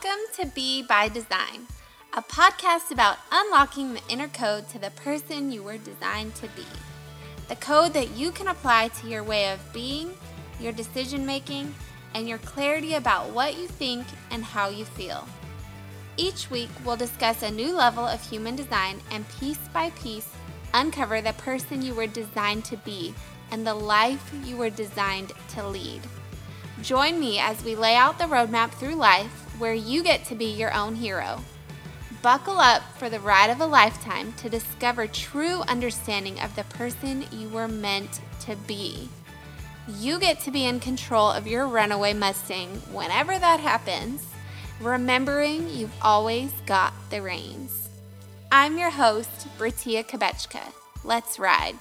Welcome to Be by Design, a podcast about unlocking the inner code to the person you were designed to be. The code that you can apply to your way of being, your decision making, and your clarity about what you think and how you feel. Each week, we'll discuss a new level of human design and piece by piece uncover the person you were designed to be and the life you were designed to lead. Join me as we lay out the roadmap through life where you get to be your own hero. Buckle up for the ride of a lifetime to discover true understanding of the person you were meant to be. You get to be in control of your runaway Mustang whenever that happens, remembering you've always got the reins. I'm your host, Britia Kabechka. Let's ride.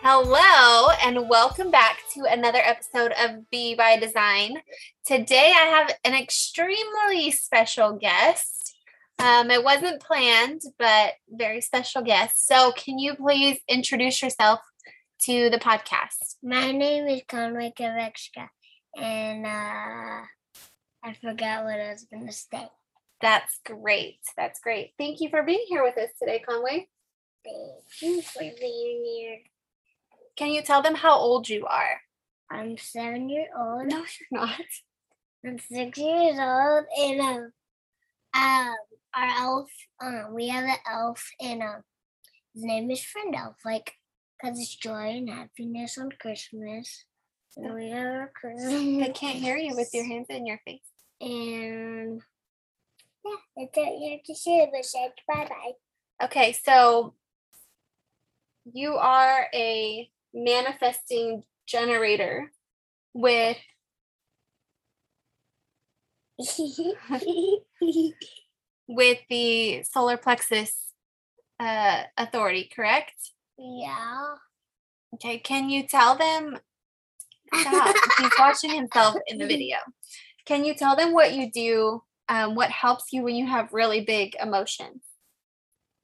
Hello, and welcome back to another episode of Be by Design. Today, I have an extremely special guest. Um, it wasn't planned, but very special guest. So, can you please introduce yourself to the podcast? My name is Conway Kavekska, and uh, I forgot what I was going to say. That's great. That's great. Thank you for being here with us today, Conway. Thank you for being here. Can you tell them how old you are? I'm seven years old. No, you're not. I'm six years old, and um, um our elf, um, we have an elf, and um, his name is Friend Elf, like, cause it's joy and happiness on Christmas. And we have our Christmas. I can't hear you with your hands in your face. And yeah, that's it. You have to say it, but say bye bye. Okay, so you are a manifesting generator with with the solar plexus uh, authority, correct? yeah. Okay, can you tell them? Stop. He's watching himself in the video. Can you tell them what you do? Um, what helps you when you have really big emotions?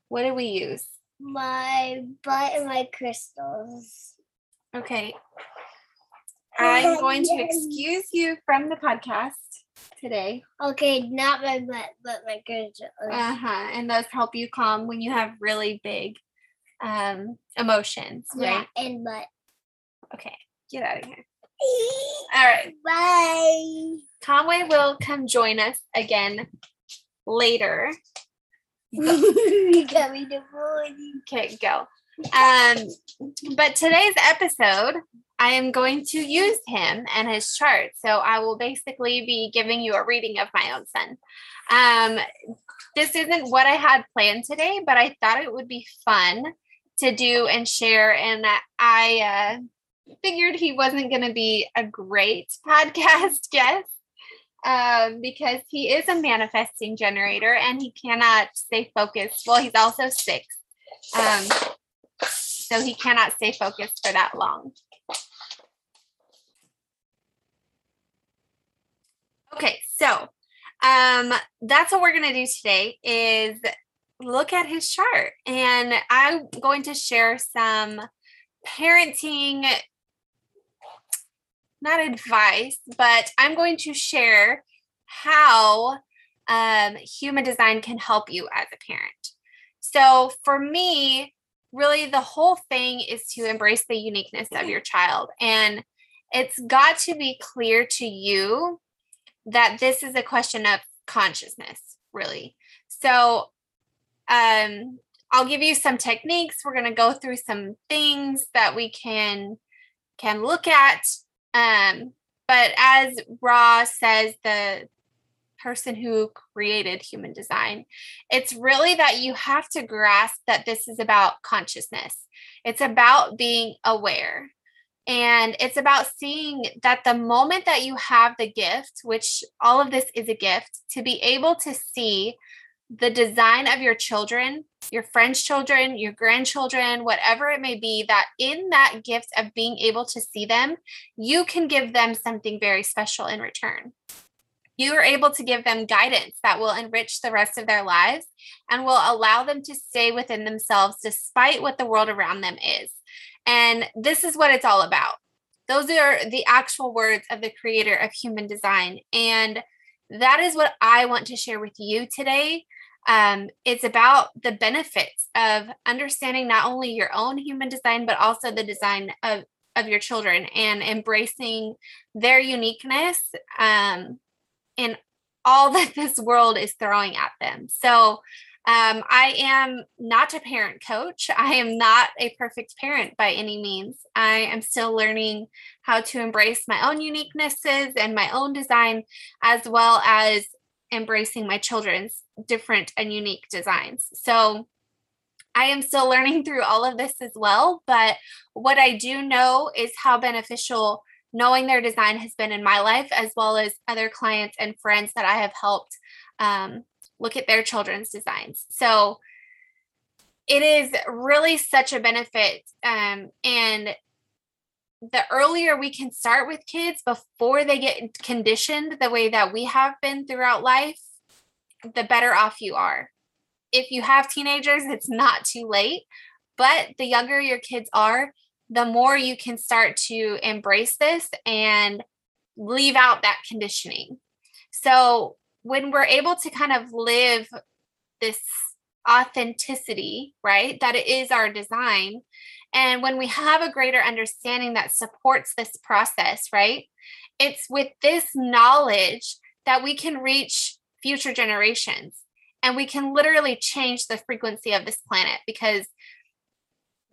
What do we use? My butt and my crystals. Okay. I'm going to excuse you from the podcast today. Okay, not my butt, but my crystals. Uh huh. And those help you calm when you have really big um, emotions, yeah, right? and butt. Okay. Get out of here. All right. Bye. Conway will come join us again later. you got me the morning. Okay, go. Um, but today's episode, I am going to use him and his chart. So I will basically be giving you a reading of my own son. Um, this isn't what I had planned today, but I thought it would be fun to do and share. And I uh, figured he wasn't going to be a great podcast guest um, because he is a manifesting generator and he cannot stay focused. Well, he's also six. Um, so he cannot stay focused for that long. Okay, so um, that's what we're going to do today is look at his chart and I'm going to share some parenting not advice, but I'm going to share how um, human design can help you as a parent. So for me, really the whole thing is to embrace the uniqueness of your child. And it's got to be clear to you that this is a question of consciousness, really. So um, I'll give you some techniques. We're going to go through some things that we can can look at um, but as Ra says, the person who created human design, it's really that you have to grasp that this is about consciousness. It's about being aware. And it's about seeing that the moment that you have the gift, which all of this is a gift, to be able to see the design of your children, your friends' children, your grandchildren, whatever it may be, that in that gift of being able to see them, you can give them something very special in return. You are able to give them guidance that will enrich the rest of their lives and will allow them to stay within themselves despite what the world around them is. And this is what it's all about. Those are the actual words of the creator of human design. And that is what I want to share with you today. Um, it's about the benefits of understanding not only your own human design, but also the design of, of your children and embracing their uniqueness um, in all that this world is throwing at them. So, um, I am not a parent coach. I am not a perfect parent by any means. I am still learning how to embrace my own uniquenesses and my own design, as well as embracing my children's different and unique designs. So I am still learning through all of this as well. But what I do know is how beneficial knowing their design has been in my life, as well as other clients and friends that I have helped um, look at their children's designs. So it is really such a benefit. Um, and the earlier we can start with kids before they get conditioned the way that we have been throughout life, the better off you are. If you have teenagers, it's not too late, but the younger your kids are, the more you can start to embrace this and leave out that conditioning. So, when we're able to kind of live this authenticity, right, that it is our design, and when we have a greater understanding that supports this process, right, it's with this knowledge that we can reach future generations and we can literally change the frequency of this planet because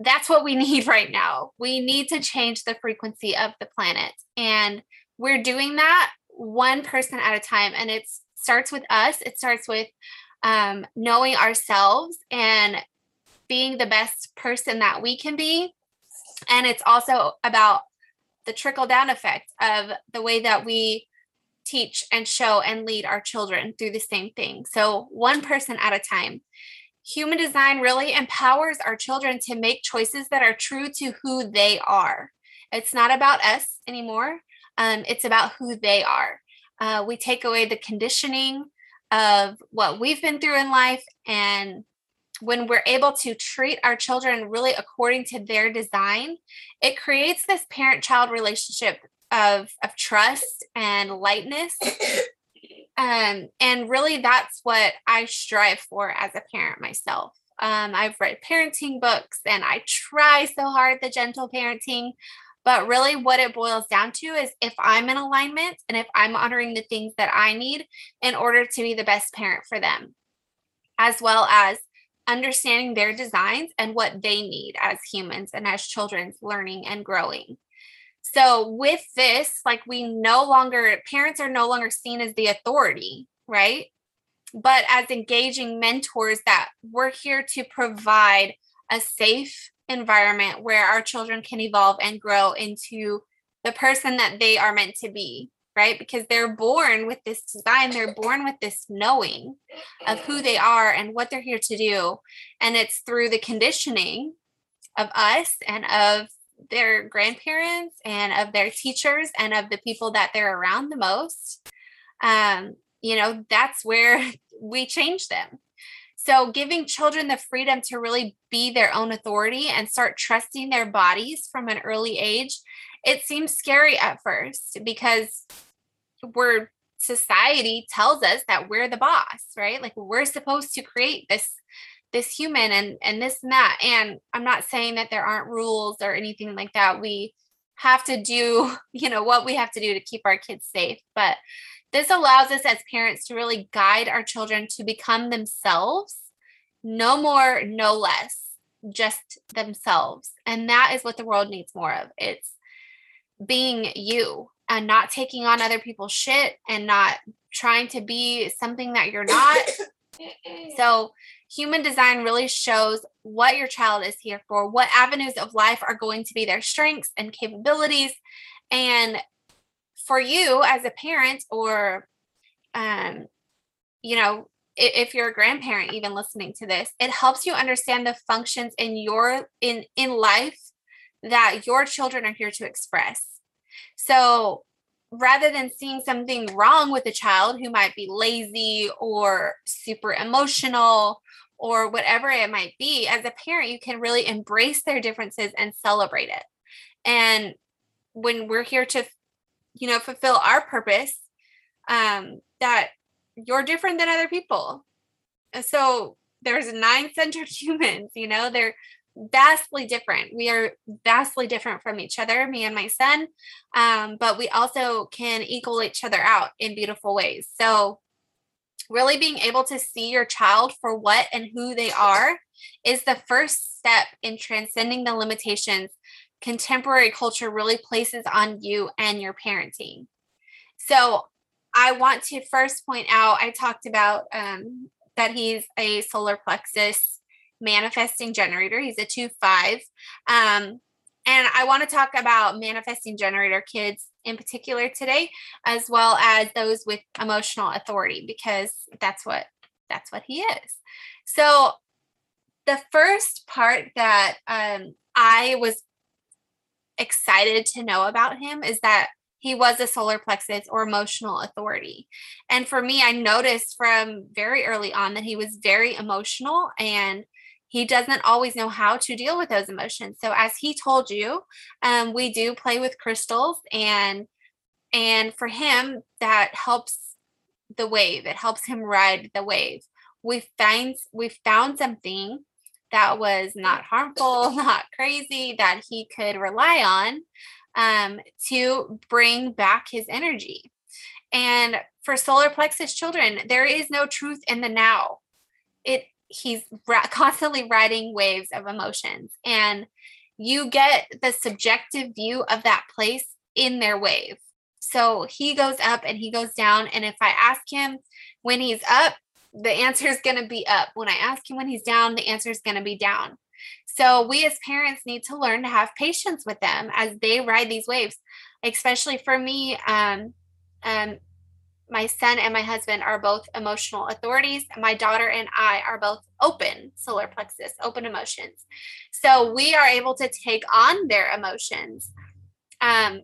that's what we need right now. We need to change the frequency of the planet. And we're doing that one person at a time. And it starts with us, it starts with um, knowing ourselves and being the best person that we can be. And it's also about the trickle down effect of the way that we teach and show and lead our children through the same thing. So, one person at a time. Human design really empowers our children to make choices that are true to who they are. It's not about us anymore, um, it's about who they are. Uh, we take away the conditioning of what we've been through in life and when we're able to treat our children really according to their design, it creates this parent child relationship of, of trust and lightness. Um, and really, that's what I strive for as a parent myself. Um, I've read parenting books and I try so hard the gentle parenting. But really, what it boils down to is if I'm in alignment and if I'm honoring the things that I need in order to be the best parent for them, as well as understanding their designs and what they need as humans and as children's learning and growing. So, with this, like we no longer, parents are no longer seen as the authority, right? But as engaging mentors that we're here to provide a safe environment where our children can evolve and grow into the person that they are meant to be right? Because they're born with this design, they're born with this knowing of who they are and what they're here to do. And it's through the conditioning of us and of their grandparents and of their teachers and of the people that they're around the most. Um, you know, that's where we change them. So, giving children the freedom to really be their own authority and start trusting their bodies from an early age it seems scary at first because we're society tells us that we're the boss right like we're supposed to create this this human and and this and that. And i'm not saying that there aren't rules or anything like that. We have to do you know what we have to do to keep our kids safe. But this allows us as parents to really guide our children to become themselves no more no less just themselves. And that is what the world needs more of. It's being you and not taking on other people's shit and not trying to be something that you're not. so, human design really shows what your child is here for, what avenues of life are going to be their strengths and capabilities. And for you as a parent, or, um, you know, if you're a grandparent even listening to this it helps you understand the functions in your in in life that your children are here to express so rather than seeing something wrong with a child who might be lazy or super emotional or whatever it might be, as a parent, you can really embrace their differences and celebrate it. And when we're here to you know fulfill our purpose um that you're different than other people. So there's nine centered humans you know they're vastly different. We are vastly different from each other me and my son um, but we also can equal each other out in beautiful ways. So really being able to see your child for what and who they are is the first step in transcending the limitations contemporary culture really places on you and your parenting. So, I want to first point out I talked about um, that he's a solar plexus manifesting generator. He's a 2 5. Um, and I want to talk about manifesting generator kids in particular today, as well as those with emotional authority, because that's what that's what he is. So the first part that um, I was excited to know about him is that he was a solar plexus or emotional authority. And for me, I noticed from very early on that he was very emotional and he doesn't always know how to deal with those emotions. So as he told you, um, we do play with crystals and and for him that helps the wave. It helps him ride the wave. We find we found something that was not harmful, not crazy, that he could rely on um, to bring back his energy. And for solar plexus children, there is no truth in the now. It he's constantly riding waves of emotions, and you get the subjective view of that place in their wave. So he goes up and he goes down, and if I ask him when he's up, the answer is going to be up. When I ask him when he's down, the answer is going to be down. So we as parents need to learn to have patience with them as they ride these waves. Especially for me, um, um, my son and my husband are both emotional authorities. My daughter and I are both open solar plexus, open emotions. So we are able to take on their emotions. Um,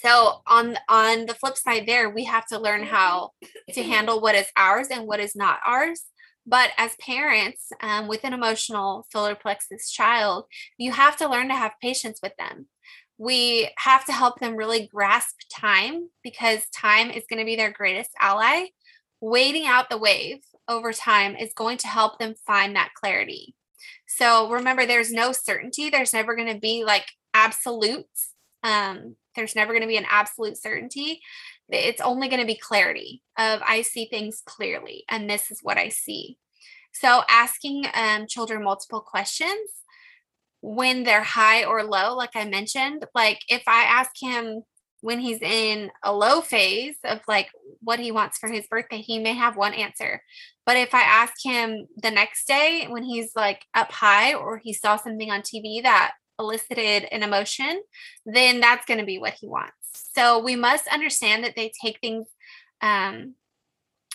so on on the flip side there, we have to learn how to handle what is ours and what is not ours. But as parents um, with an emotional solar plexus child, you have to learn to have patience with them. We have to help them really grasp time because time is going to be their greatest ally. Waiting out the wave over time is going to help them find that clarity. So remember, there's no certainty. There's never going to be like absolutes. Um, there's never going to be an absolute certainty. It's only going to be clarity of I see things clearly and this is what I see. So asking um, children multiple questions when they're high or low, like I mentioned, like if I ask him when he's in a low phase of like what he wants for his birthday, he may have one answer. But if I ask him the next day when he's like up high or he saw something on TV that elicited an emotion, then that's going to be what he wants. So we must understand that they take things um,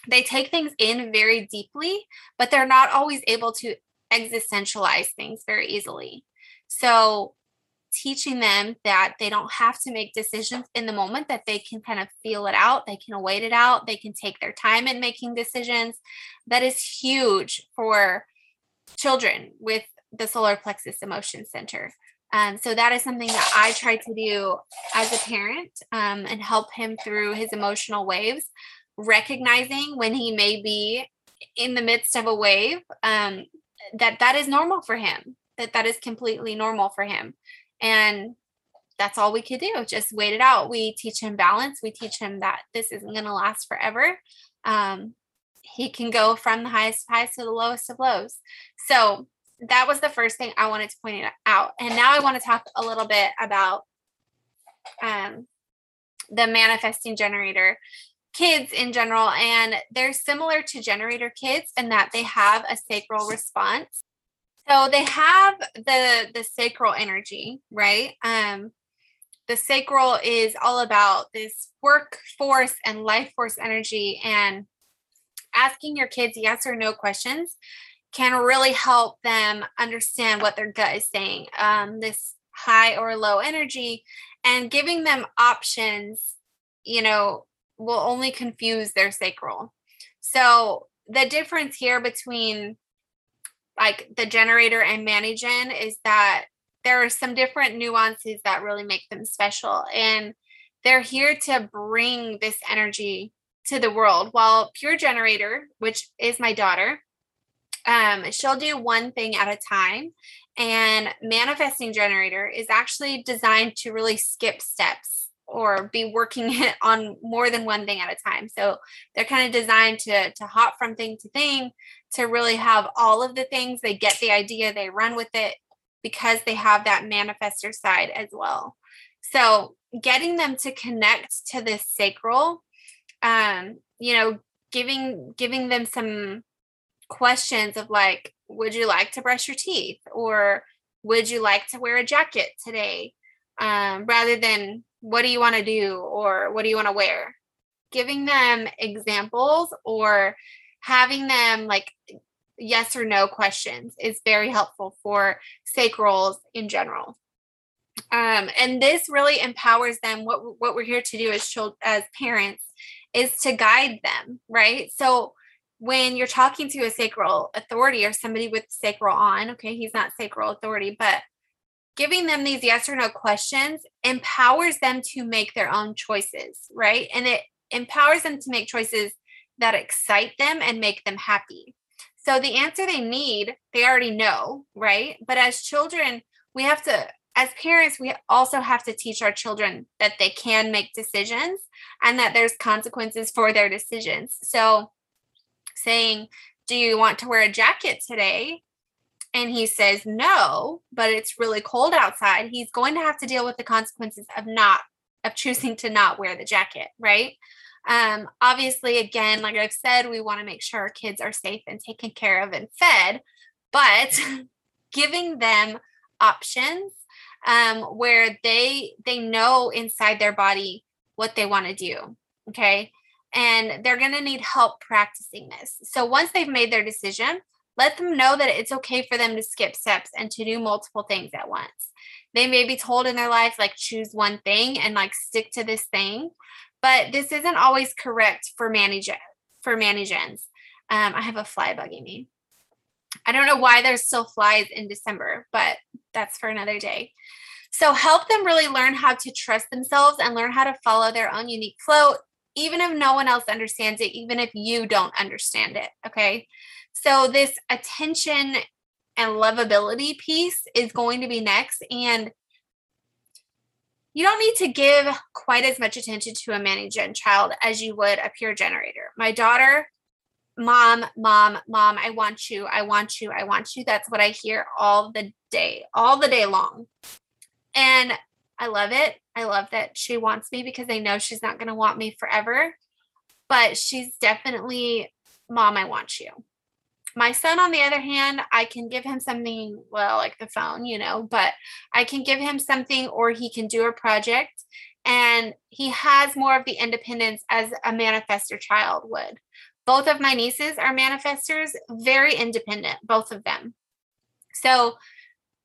they take things in very deeply, but they're not always able to existentialize things very easily. So teaching them that they don't have to make decisions in the moment that they can kind of feel it out they can wait it out they can take their time in making decisions that is huge for children with the solar plexus emotion center. Um, so that is something that I try to do as a parent um, and help him through his emotional waves, recognizing when he may be in the midst of a wave um, that that is normal for him, that that is completely normal for him, and that's all we could do. Just wait it out. We teach him balance. We teach him that this isn't going to last forever. Um, he can go from the highest highs to the lowest of lows. So that was the first thing I wanted to point out. And now I want to talk a little bit about um, the manifesting generator kids in general. And they're similar to generator kids in that they have a sacral response. So they have the the sacral energy, right? Um, the sacral is all about this work force and life force energy and asking your kids yes or no questions can really help them understand what their gut is saying, um, this high or low energy, and giving them options, you know, will only confuse their sacral. So the difference here between like the generator and Manigen is that there are some different nuances that really make them special. And they're here to bring this energy to the world. While Pure Generator, which is my daughter, um, she'll do one thing at a time. And Manifesting Generator is actually designed to really skip steps or be working on more than one thing at a time. So they're kind of designed to to hop from thing to thing to really have all of the things. They get the idea, they run with it because they have that manifester side as well. So getting them to connect to this sacral, um, you know, giving giving them some questions of like, would you like to brush your teeth or would you like to wear a jacket today? Um, rather than what do you want to do or what do you want to wear? Giving them examples or having them like yes or no questions is very helpful for sacrals in general. Um, and this really empowers them. What what we're here to do as children, as parents, is to guide them, right? So when you're talking to a sacral authority or somebody with sacral on, okay, he's not sacral authority, but giving them these yes or no questions empowers them to make their own choices, right? And it empowers them to make choices that excite them and make them happy. So the answer they need, they already know, right? But as children, we have to, as parents, we also have to teach our children that they can make decisions and that there's consequences for their decisions. So saying, Do you want to wear a jacket today? And he says no, but it's really cold outside. He's going to have to deal with the consequences of not, of choosing to not wear the jacket, right? Um, obviously, again, like I've said, we want to make sure our kids are safe and taken care of and fed, but giving them options um, where they they know inside their body what they want to do. Okay. And they're going to need help practicing this. So once they've made their decision, let them know that it's okay for them to skip steps and to do multiple things at once. They may be told in their life, like, choose one thing and like stick to this thing but this isn't always correct for manage for managens. Um, I have a fly bugging me. I don't know why there's still flies in December, but that's for another day. So help them really learn how to trust themselves and learn how to follow their own unique flow, even if no one else understands it, even if you don't understand it. Okay. So this attention and lovability piece is going to be next. And you don't need to give quite as much attention to a Manigen child as you would a pure generator. My daughter, mom, mom, mom, I want you, I want you, I want you. That's what I hear all the day, all the day long. And I love it. I love that she wants me because I know she's not going to want me forever. But she's definitely, mom, I want you. My son, on the other hand, I can give him something, well, like the phone, you know, but I can give him something or he can do a project and he has more of the independence as a manifester child would. Both of my nieces are manifestors, very independent, both of them. So,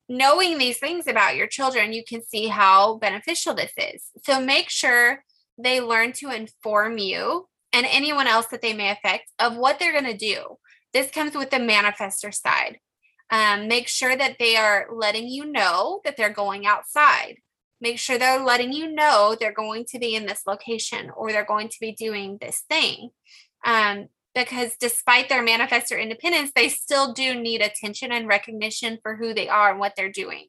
knowing these things about your children, you can see how beneficial this is. So, make sure they learn to inform you and anyone else that they may affect of what they're going to do. This comes with the manifester side. Um, make sure that they are letting you know that they're going outside. Make sure they're letting you know they're going to be in this location or they're going to be doing this thing. Um, because despite their manifestor independence, they still do need attention and recognition for who they are and what they're doing.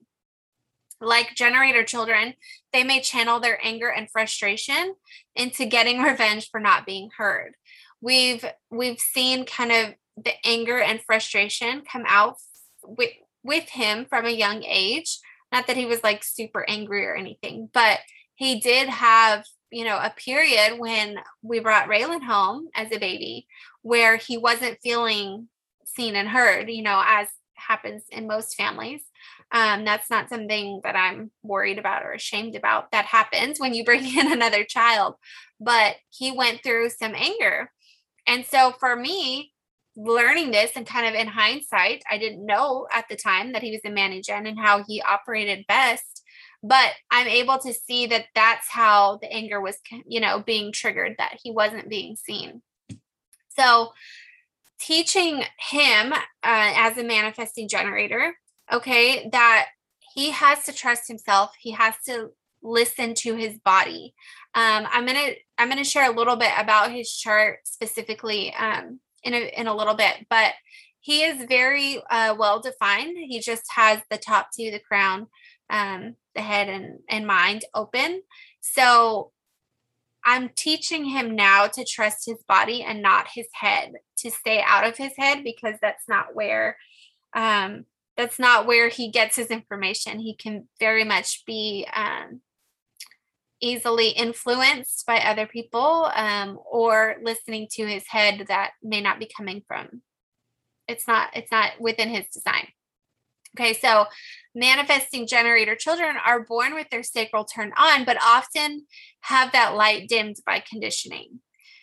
Like generator children, they may channel their anger and frustration into getting revenge for not being heard. We've we've seen kind of the anger and frustration come out with with him from a young age. Not that he was like super angry or anything, but he did have, you know, a period when we brought Raylan home as a baby where he wasn't feeling seen and heard, you know, as happens in most families. Um, that's not something that I'm worried about or ashamed about. That happens when you bring in another child. But he went through some anger. And so for me, learning this and kind of in hindsight, I didn't know at the time that he was a manager and how he operated best. But I'm able to see that that's how the anger was, you know, being triggered, that he wasn't being seen. So, teaching him uh, as a manifesting generator, okay, that he has to trust himself. He has to listen to his body. Um, I'm gonna I'm gonna share a little bit about his chart specifically um, in a in a little bit, but he is very uh, well defined. He just has the top two, the crown, um, the head, and and mind open. So I'm teaching him now to trust his body and not his head, to stay out of his head because that's not where um, that's not where he gets his information. He can very much be um, easily influenced by other people um, or listening to his head that may not be coming from. It's not. It's not within his design. Okay, so manifesting generator children are born with their sacral turned on, but often have that light dimmed by conditioning.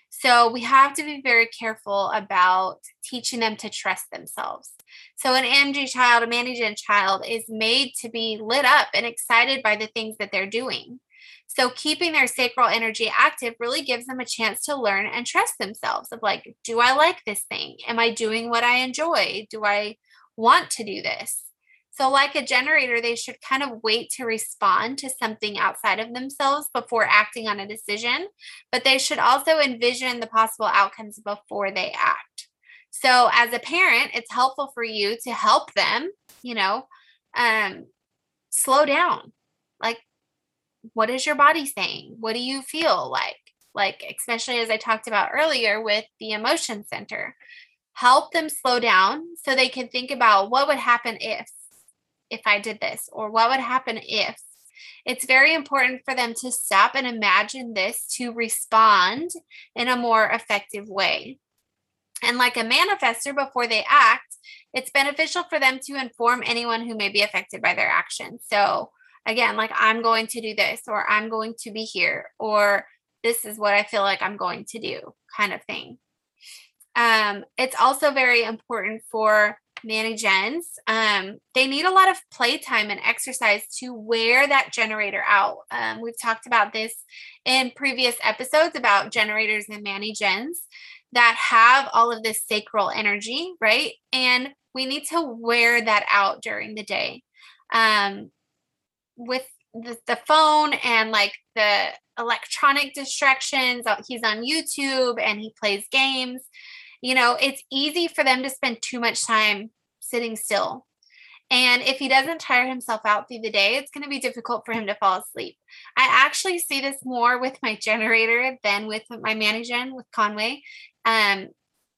So we have to be very careful about teaching them to trust themselves. So an MG child, a Manigen child, is made to be lit up and excited by the things that they're doing. So keeping their sacral energy active really gives them a chance to learn and trust themselves of like, do I like this thing? Am I doing what I enjoy? Do I want to do this? So, like a generator, they should kind of wait to respond to something outside of themselves before acting on a decision, but they should also envision the possible outcomes before they act. So, as a parent, it's helpful for you to help them, you know, um, slow down. Like, what is your body saying? What do you feel like? Like, especially as I talked about earlier with the emotion center, help them slow down so they can think about what would happen if if I did this? Or what would happen if? It's very important for them to stop and imagine this to respond in a more effective way. And like a manifester, before they act, it's beneficial for them to inform anyone who may be affected by their actions. So, again, like I'm going to do this, or I'm going to be here, or this is what I feel like I'm going to do, kind of thing. Um, it's also very important for Manigens, um, they need a lot of playtime and exercise to wear that generator out. Um, we've talked about this in previous episodes about generators and Manigens that have all of this sacral energy, right? And we need to wear that out during the day. Um, with the, the phone and like the electronic distractions, uh, he's on YouTube and he plays games you know, it's easy for them to spend too much time sitting still. And if he doesn't tire himself out through the day, it's going to be difficult for him to fall asleep. I actually see this more with my generator than with my Manigen with Conway. Um,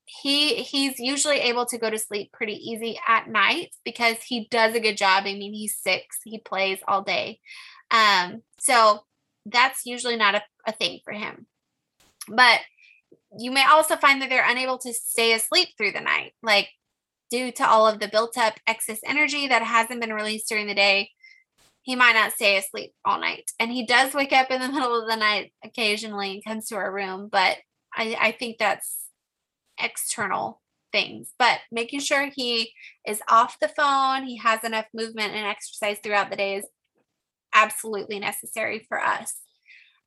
he he's usually able to go to sleep pretty easy at night because he does a good job. I mean, he's six, he plays all day. Um, so that's usually not a, a thing for him. But you may also find that they're unable to stay asleep through the night, like due to all of the built up excess energy that hasn't been released during the day. He might not stay asleep all night. And he does wake up in the middle of the night occasionally and comes to our room, but I, I think that's external things. But making sure he is off the phone, he has enough movement and exercise throughout the day is absolutely necessary for us.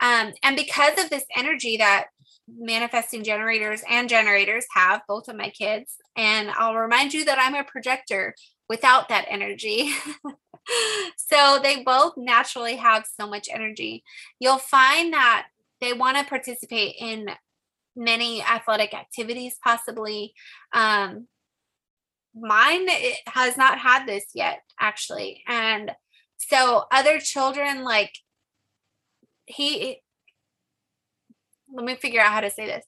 Um, and because of this energy that manifesting generators and generators have, both of my kids. And I'll remind you that I'm a projector without that energy. so they both naturally have so much energy. You'll find that they want to participate in many athletic activities, possibly. Um, mine has not had this yet, actually. And so other children, like, he let me figure out how to say this.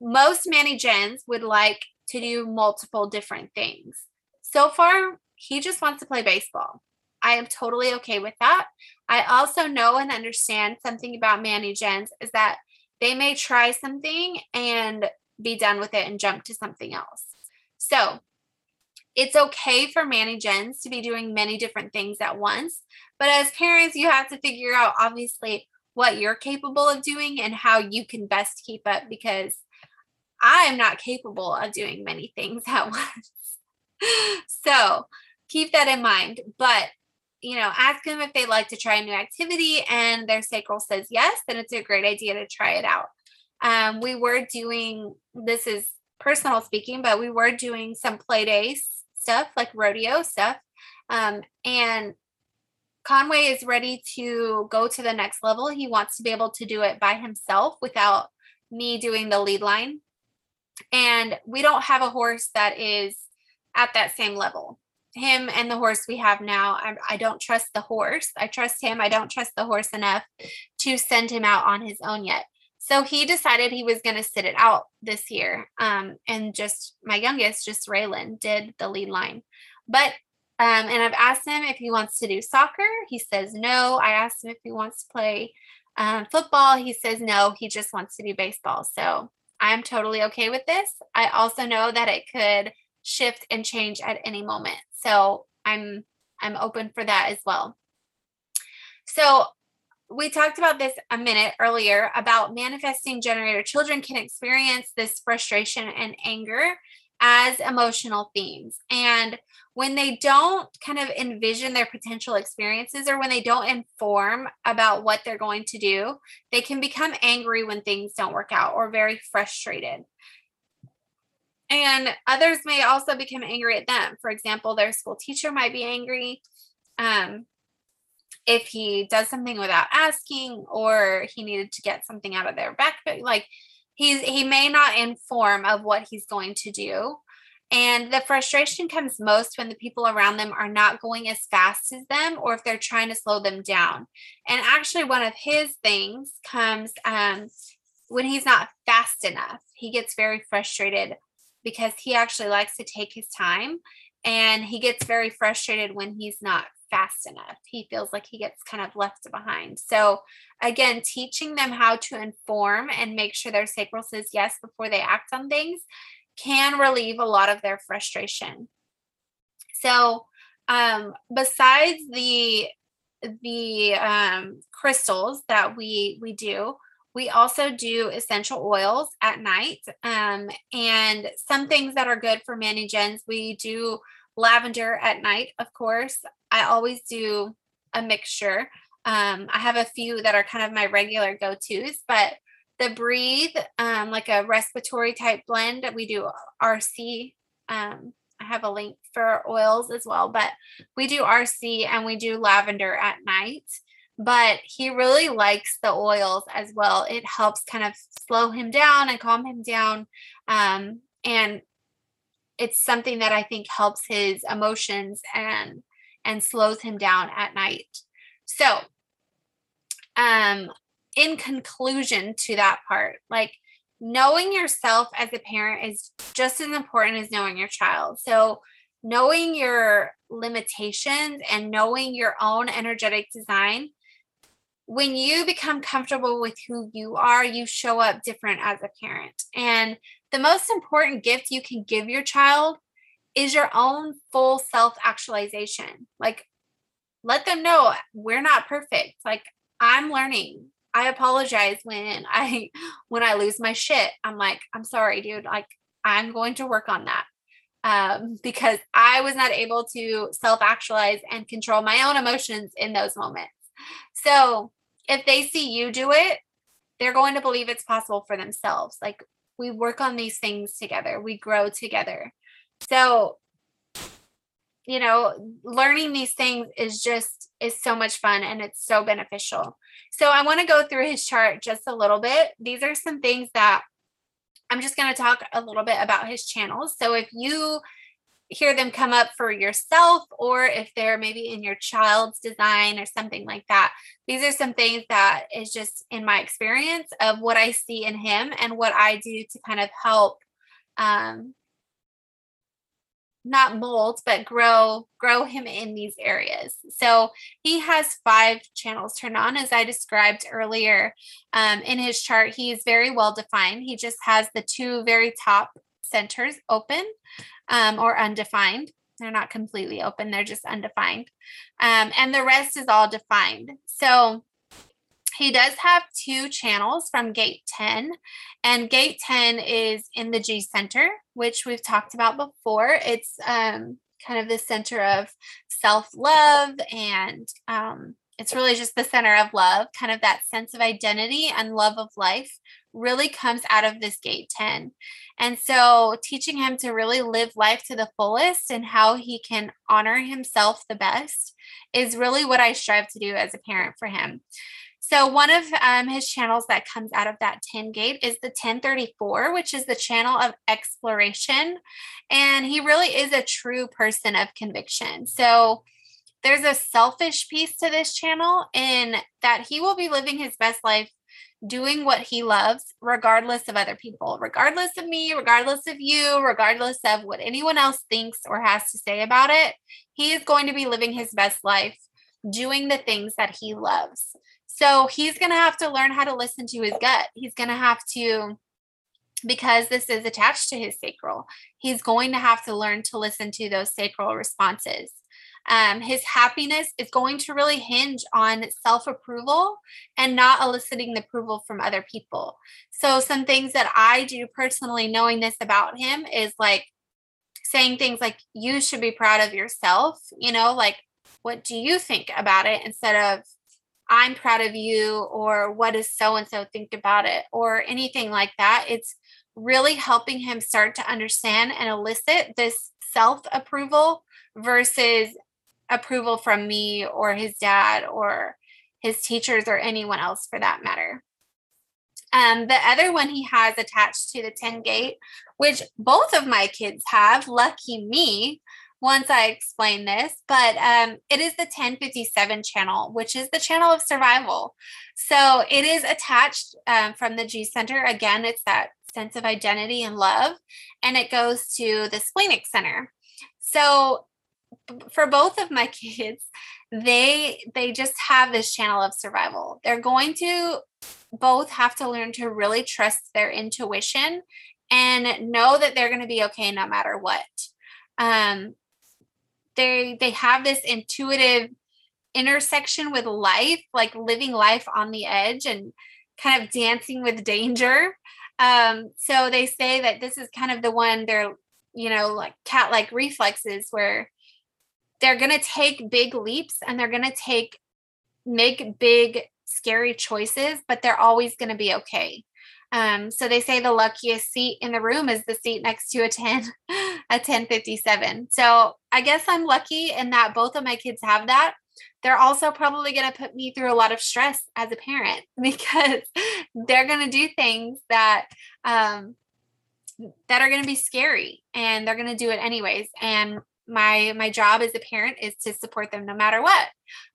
Most Manigens would like to do multiple different things. So far, he just wants to play baseball. I am totally okay with that. I also know and understand something about Manigens is that they may try something and be done with it and jump to something else. So it's okay for Manigens to be doing many different things at once. But as parents, you have to figure out obviously what you're capable of doing and how you can best keep up because I am not capable of doing many things at once. so keep that in mind. But you know, ask them if they'd like to try a new activity and their sacral says yes, then it's a great idea to try it out. Um, we were doing this is personal speaking, but we were doing some play days stuff like rodeo stuff. Um, and Conway is ready to go to the next level. He wants to be able to do it by himself without me doing the lead line. And we don't have a horse that is at that same level. Him and the horse we have now, I, I don't trust the horse. I trust him. I don't trust the horse enough to send him out on his own yet. So he decided he was going to sit it out this year. Um, and just my youngest, just Raylan, did the lead line. But um, and I've asked him if he wants to do soccer. He says no. I asked him if he wants to play um, football. He says no. He just wants to do baseball. So I'm totally okay with this. I also know that it could shift and change at any moment. So I'm I'm open for that as well. So we talked about this a minute earlier about manifesting generator children can experience this frustration and anger as emotional themes. And when they don't kind of envision their potential experiences or when they don't inform about what they're going to do, they can become angry when things don't work out or very frustrated. And others may also become angry at them. For example, their school teacher might be angry um, if he does something without asking or he needed to get something out of their backpack. Like he's he may not inform of what he's going to do and the frustration comes most when the people around them are not going as fast as them or if they're trying to slow them down. And actually, one of his things comes um, when he's not fast enough. He gets very frustrated because he actually likes to take his time and he gets very frustrated when he's not fast enough. He feels like he gets kind of left behind. So, again, teaching them how to inform and make sure their sacral says yes before they act on things can relieve a lot of their frustration. So, um, besides the the um, crystals that we we do, we also do essential oils at night, um, and some things that are good for mani gens. We do lavender at night, of course. I always do a mixture. Um, I have a few that are kind of my regular go tos, but the breathe um, like a respiratory type blend we do rc um, i have a link for oils as well but we do rc and we do lavender at night but he really likes the oils as well it helps kind of slow him down and calm him down um, and it's something that i think helps his emotions and and slows him down at night so um in conclusion to that part, like knowing yourself as a parent is just as important as knowing your child. So, knowing your limitations and knowing your own energetic design, when you become comfortable with who you are, you show up different as a parent. And the most important gift you can give your child is your own full self actualization. Like, let them know we're not perfect. Like, I'm learning. I apologize when I when I lose my shit. I'm like, I'm sorry, dude. Like, I'm going to work on that. Um, because I was not able to self actualize and control my own emotions in those moments. So if they see you do it, they're going to believe it's possible for themselves. Like we work on these things together, we grow together. So, you know, learning these things is just is so much fun and it's so beneficial. So I want to go through his chart just a little bit. These are some things that I'm just going to talk a little bit about his channels. So if you hear them come up for yourself or if they're maybe in your child's design or something like that, these are some things that is just in my experience of what I see in him and what I do to kind of help um, not mold but grow grow him in these areas. So he has five channels turned on as i described earlier. Um, in his chart he is very well defined. He just has the two very top centers open um, or undefined. They're not completely open they're just undefined. Um, and the rest is all defined. So he does have two channels from gate 10 and gate 10 is in the g center which we've talked about before. It's um, kind of the center of self-love and um, it's really just the center of love kind of that sense of identity and love of life really comes out of this gate 10 and so teaching him to really live life to the fullest and how he can honor himself the best is really what I strive to do as a parent for him. So one of um, his channels that comes out of that 10 gate is the 1034, which is the channel of exploration. And he really is a true person of conviction. So there's a selfish piece to this channel in that he will be living his best life doing what he loves, regardless of other people, regardless of me, regardless of you, regardless of what anyone else thinks or has to say about it. He is going to be living his best life doing the things that he loves. So he's going to have to learn how to listen to his gut. He's going to have to, because this is attached to his sacral, he's going to have to learn to listen to those sacral responses. Um, his happiness is going to really hinge on self approval and not eliciting the approval from other people. So, some things that I do personally, knowing this about him, is like saying things like, You should be proud of yourself, you know, like, what do you think about it instead of I'm proud of you or what does so and so think about it or anything like that. It's really helping him start to understand and elicit this self approval versus approval from me or his dad or his teachers or anyone else for that matter. Um, the other one he has attached to the 10 gate, which both of my kids have, lucky me, once I explain this, but um, it is the 1057 channel, which is the channel of survival. So it is attached um, from the G Center. Again, it's that sense of identity and love, and it goes to the splenic center. So for both of my kids they they just have this channel of survival. They're going to both have to learn to really trust their intuition and know that they're going to be okay no matter what. Um they they have this intuitive intersection with life like living life on the edge and kind of dancing with danger. Um so they say that this is kind of the one they're you know like cat like reflexes where they're going to take big leaps and they're going to take make big scary choices but they're always going to be okay. Um, so they say the luckiest seat in the room is the seat next to a 10 a 1057 so i guess i'm lucky in that both of my kids have that. They're also probably going to put me through a lot of stress as a parent because they're going to do things that um, that are going to be scary and they're going to do it anyways. And my my job as a parent is to support them no matter what.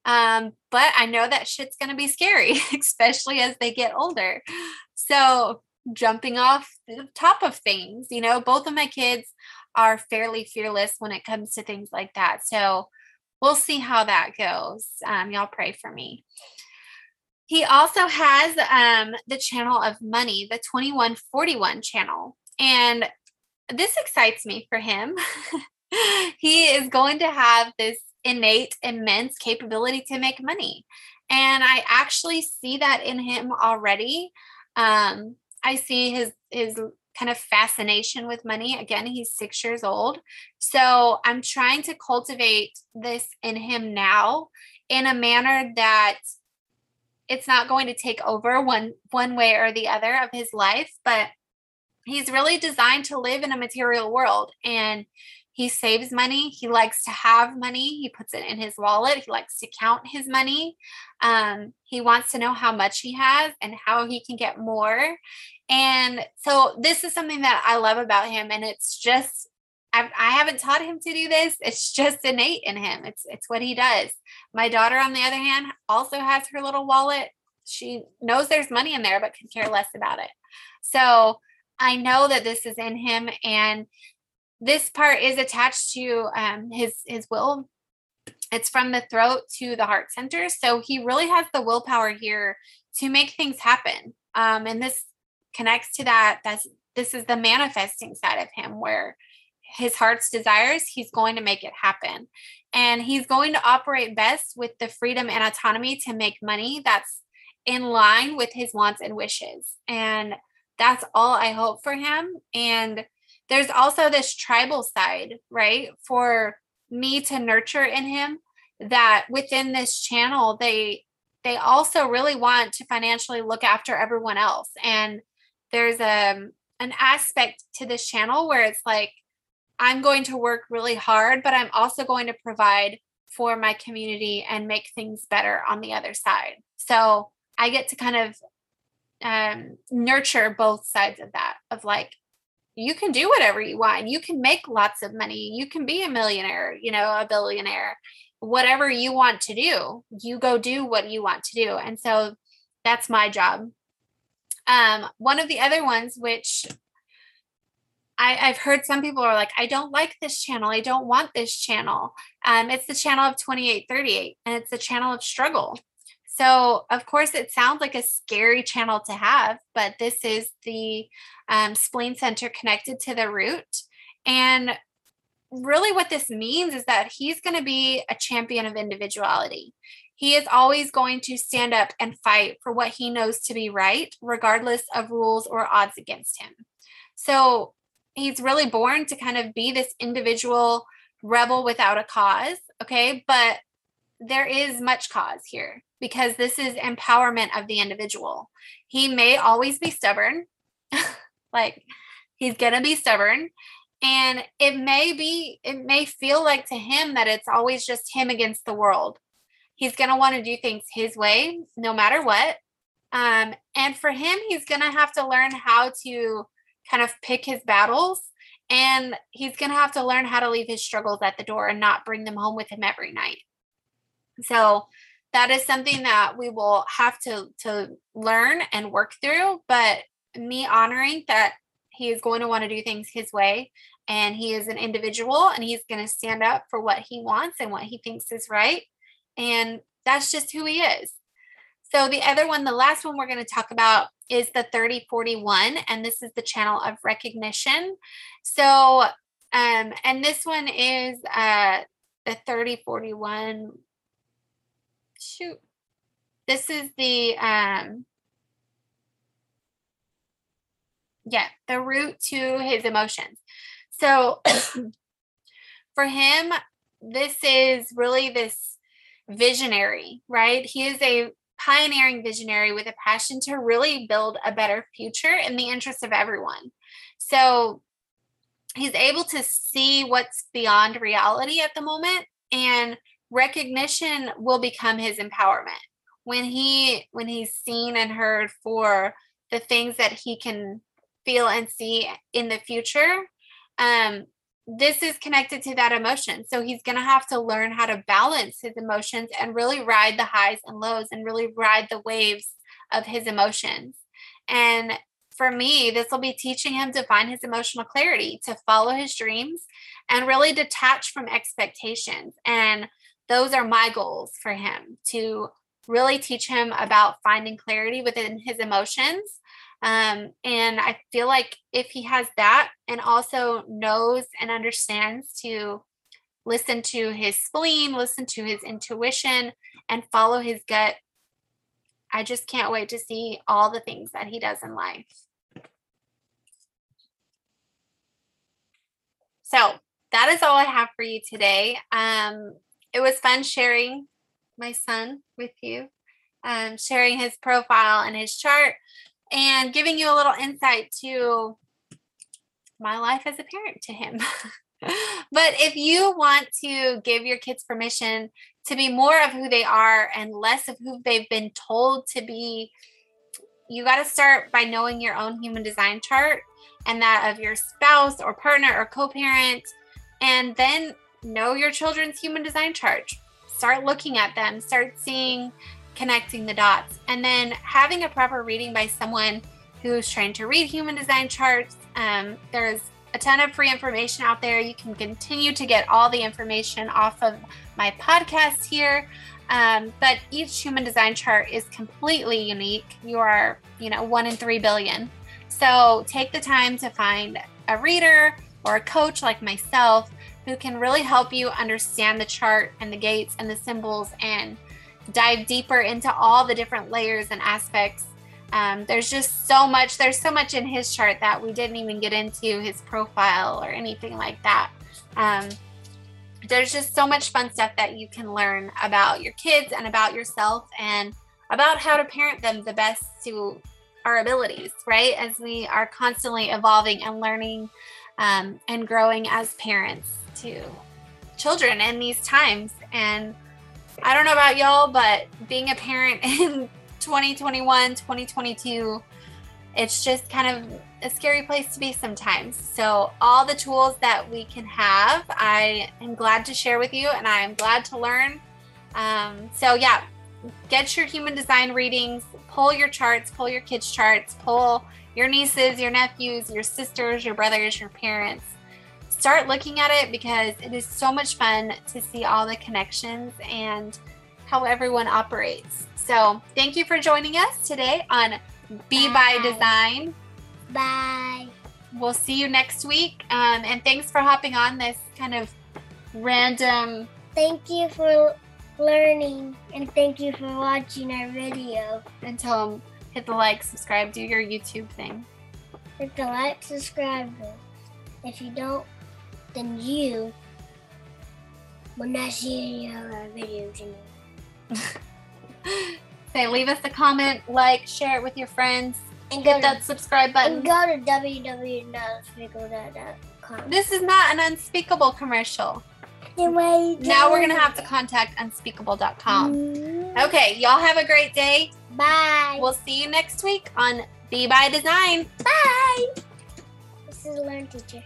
Um, but i know that shit's going to be scary especially as they get older. So jumping off the top of things you know both of my kids are fairly fearless when it comes to things like that. So we'll see how that goes. Um, y'all pray for me. He also has um, the channel of money the 2141 channel. And this excites me for him he is going to have this innate, immense capability to make money. And I actually see that in him already. Um, I see his his kind of fascination with money. Again, he's six years old. So I'm trying to cultivate this in him now in a manner that it's not going to take over one one way or the other of his life, but he's really designed to live in a material world and he saves money. He likes to have money. He puts it in his wallet. He likes to count his money. Um, he wants to know how much he has and how he can get more. And so this is something that I love about him. And it's just, I've, I haven't taught him to do this. It's just innate in him. It's it's what he does. My daughter, on the other hand, also has her little wallet. She knows there's money in there, but can care less about it. So I know that this is in him, and this part is attached to um, his his will. It's from the throat to the heart center, so he really has the willpower here to make things happen. Um, and this connects to that. That's this is the manifesting side of him, where his heart's desires, he's going to make it happen, and he's going to operate best with the freedom and autonomy to make money that's in line with his wants and wishes. And that's all I hope for him. And there's also this tribal side, right? For me to nurture in him that within this channel they they also really want to financially look after everyone else and there's a um, an aspect to this channel where it's like I'm going to work really hard but I'm also going to provide for my community and make things better on the other side. So I get to kind of um, nurture both sides of that of like, you can do whatever you want. You can make lots of money. You can be a millionaire, you know, a billionaire, whatever you want to do, you go do what you want to do. And so that's my job. Um, one of the other ones, which I, have heard some people are like, I don't like this channel. I don't want this channel. Um, it's the channel of 2838 and it's the channel of struggle. So, of course, it sounds like a scary channel to have, but this is the um, spleen center connected to the root. And really, what this means is that he's going to be a champion of individuality. He is always going to stand up and fight for what he knows to be right, regardless of rules or odds against him. So, he's really born to kind of be this individual rebel without a cause. Okay. But there is much cause here because this is empowerment of the individual. He may always be stubborn, like he's going to be stubborn. And it may be, it may feel like to him that it's always just him against the world. He's going to want to do things his way, no matter what. Um, and for him, he's going to have to learn how to kind of pick his battles and he's going to have to learn how to leave his struggles at the door and not bring them home with him every night. So that is something that we will have to to learn and work through, but me honoring that he is going to want to do things his way and he is an individual and he's going to stand up for what he wants and what he thinks is right and that's just who he is. So the other one, the last one we're going to talk about is the 3041, and this is the channel of recognition. So, um, and this one is uh, the 3041. Shoot. This is the, um, yeah, the root to his emotions. So for him, this is really this visionary, right? He is a pioneering visionary with a passion to really build a better future in the interest of everyone. So he's able to see what's beyond reality at the moment and recognition will become his empowerment when he when he's seen and heard for the things that he can feel and see in the future um this is connected to that emotion. So he's going to have to learn how to balance his emotions and really ride the highs and lows and really ride the waves of his emotions. And for me, this will be teaching him to find his emotional clarity, to follow his dreams, and really detach from expectations. And those are my goals for him to really teach him about finding clarity within his emotions um, and I feel like if he has that and also knows and understands to listen to his spleen, listen to his intuition, and follow his gut, I just can't wait to see all the things that he does in life. So that is all I have for you today. Um, it was fun sharing my son with you, um, sharing his profile and his chart and giving you a little insight to my life as a parent to him. but if you want to give your kids permission to be more of who they are and less of who they've been told to be, you got to start by knowing your own human design chart and that of your spouse or partner or co parent. And then know your children's human design chart. Start looking at them, start seeing connecting the dots. And then having a proper reading by someone who's trying to read human design charts. Um, there's a ton of free information out there. You can continue to get all the information off of my podcast here. Um, but each human design chart is completely unique. You are, you know, one in three billion. So take the time to find a reader or a coach like myself who can really help you understand the chart and the gates and the symbols and dive deeper into all the different layers and aspects. Um, there's just so much, there's so much in his chart that we didn't even get into his profile or anything like that. Um, there's just so much fun stuff that you can learn about your kids and about yourself and about how to parent them the best to our abilities, right? As we are constantly evolving and learning um, and growing as parents to children in these times. And I don't know about y'all, but being a parent in 2021, 2022, it's just kind of a scary place to be sometimes. So, all the tools that we can have, I am glad to share with you and I'm glad to learn. Um, so, yeah, get your human design readings, pull your charts, pull your kids' charts, pull your nieces, your nephews, your sisters, your brothers, your parents. Start looking at it because it is so much fun to see all the connections and how everyone operates. So, thank you for joining us today on Be by Design. Bye. We'll see you next week. Um, and thanks for hopping on this kind of random. Thank you for learning and thank you for watching our video. Until hit the like, subscribe, do your YouTube thing. Hit the like, subscribe. If you don't, then you will not see any of our videos anymore. Say, leave us a comment, like, share it with your friends, And hit that to, subscribe and button. go to www.speakle.com. This is not an unspeakable commercial. Anyway, Now we're gonna have to contact unspeakable.com. Mm, Okay, y'all have a great day. Bye. We'll see you next week on Be by Design. Bye. This is a Learn Teacher.